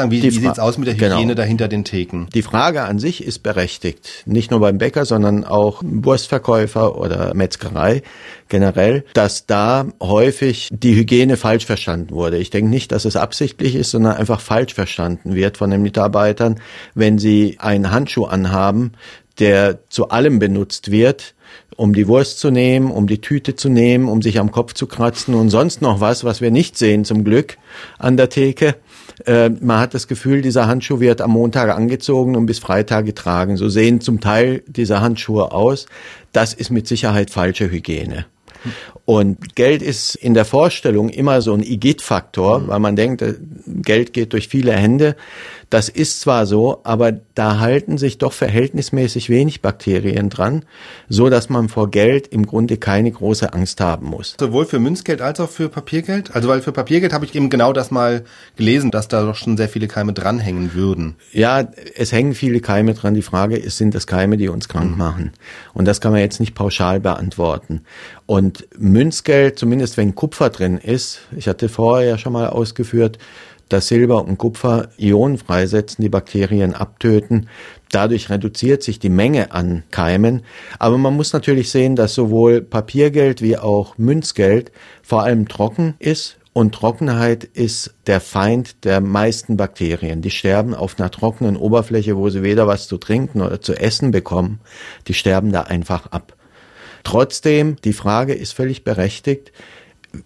sagen, wie, wie sieht's aus mit der genau. Hygiene genau. dahinter den Theken? Die Frage an sich ist berechtigt. Nicht nur beim Bäcker, sondern auch Wurstverkäufer oder Metzgerei generell, dass da häufig die Hygiene falsch verstanden wurde. Ich denke nicht, dass es absichtlich ist, sondern einfach falsch verstanden wird von den Mitarbeitern, wenn sie einen Handschuh anhaben, der zu allem benutzt wird, um die Wurst zu nehmen, um die Tüte zu nehmen, um sich am Kopf zu kratzen und sonst noch was, was wir nicht sehen zum Glück an der Theke. Äh, man hat das Gefühl, dieser Handschuh wird am Montag angezogen und bis Freitag getragen. So sehen zum Teil diese Handschuhe aus. Das ist mit Sicherheit falsche Hygiene. Und Geld ist in der Vorstellung immer so ein Igit-Faktor, mhm. weil man denkt, äh, Geld geht durch viele Hände. Das ist zwar so, aber da halten sich doch verhältnismäßig wenig Bakterien dran, so dass man vor Geld im Grunde keine große Angst haben muss. Sowohl für Münzgeld als auch für Papiergeld? Also weil für Papiergeld habe ich eben genau das mal gelesen, dass da doch schon sehr viele Keime dranhängen würden. Ja, es hängen viele Keime dran. Die Frage ist, sind das Keime, die uns krank mhm. machen? Und das kann man jetzt nicht pauschal beantworten. Und Münzgeld, zumindest wenn Kupfer drin ist, ich hatte vorher ja schon mal ausgeführt, dass Silber und Kupfer Ionen freisetzen, die Bakterien abtöten. Dadurch reduziert sich die Menge an Keimen. Aber man muss natürlich sehen, dass sowohl Papiergeld wie auch Münzgeld vor allem trocken ist. Und Trockenheit ist der Feind der meisten Bakterien. Die sterben auf einer trockenen Oberfläche, wo sie weder was zu trinken oder zu essen bekommen. Die sterben da einfach ab. Trotzdem, die Frage ist völlig berechtigt,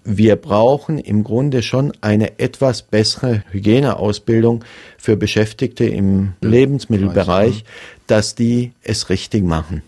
wir brauchen im Grunde schon eine etwas bessere Hygieneausbildung für Beschäftigte im Lebensmittelbereich, dass die es richtig machen.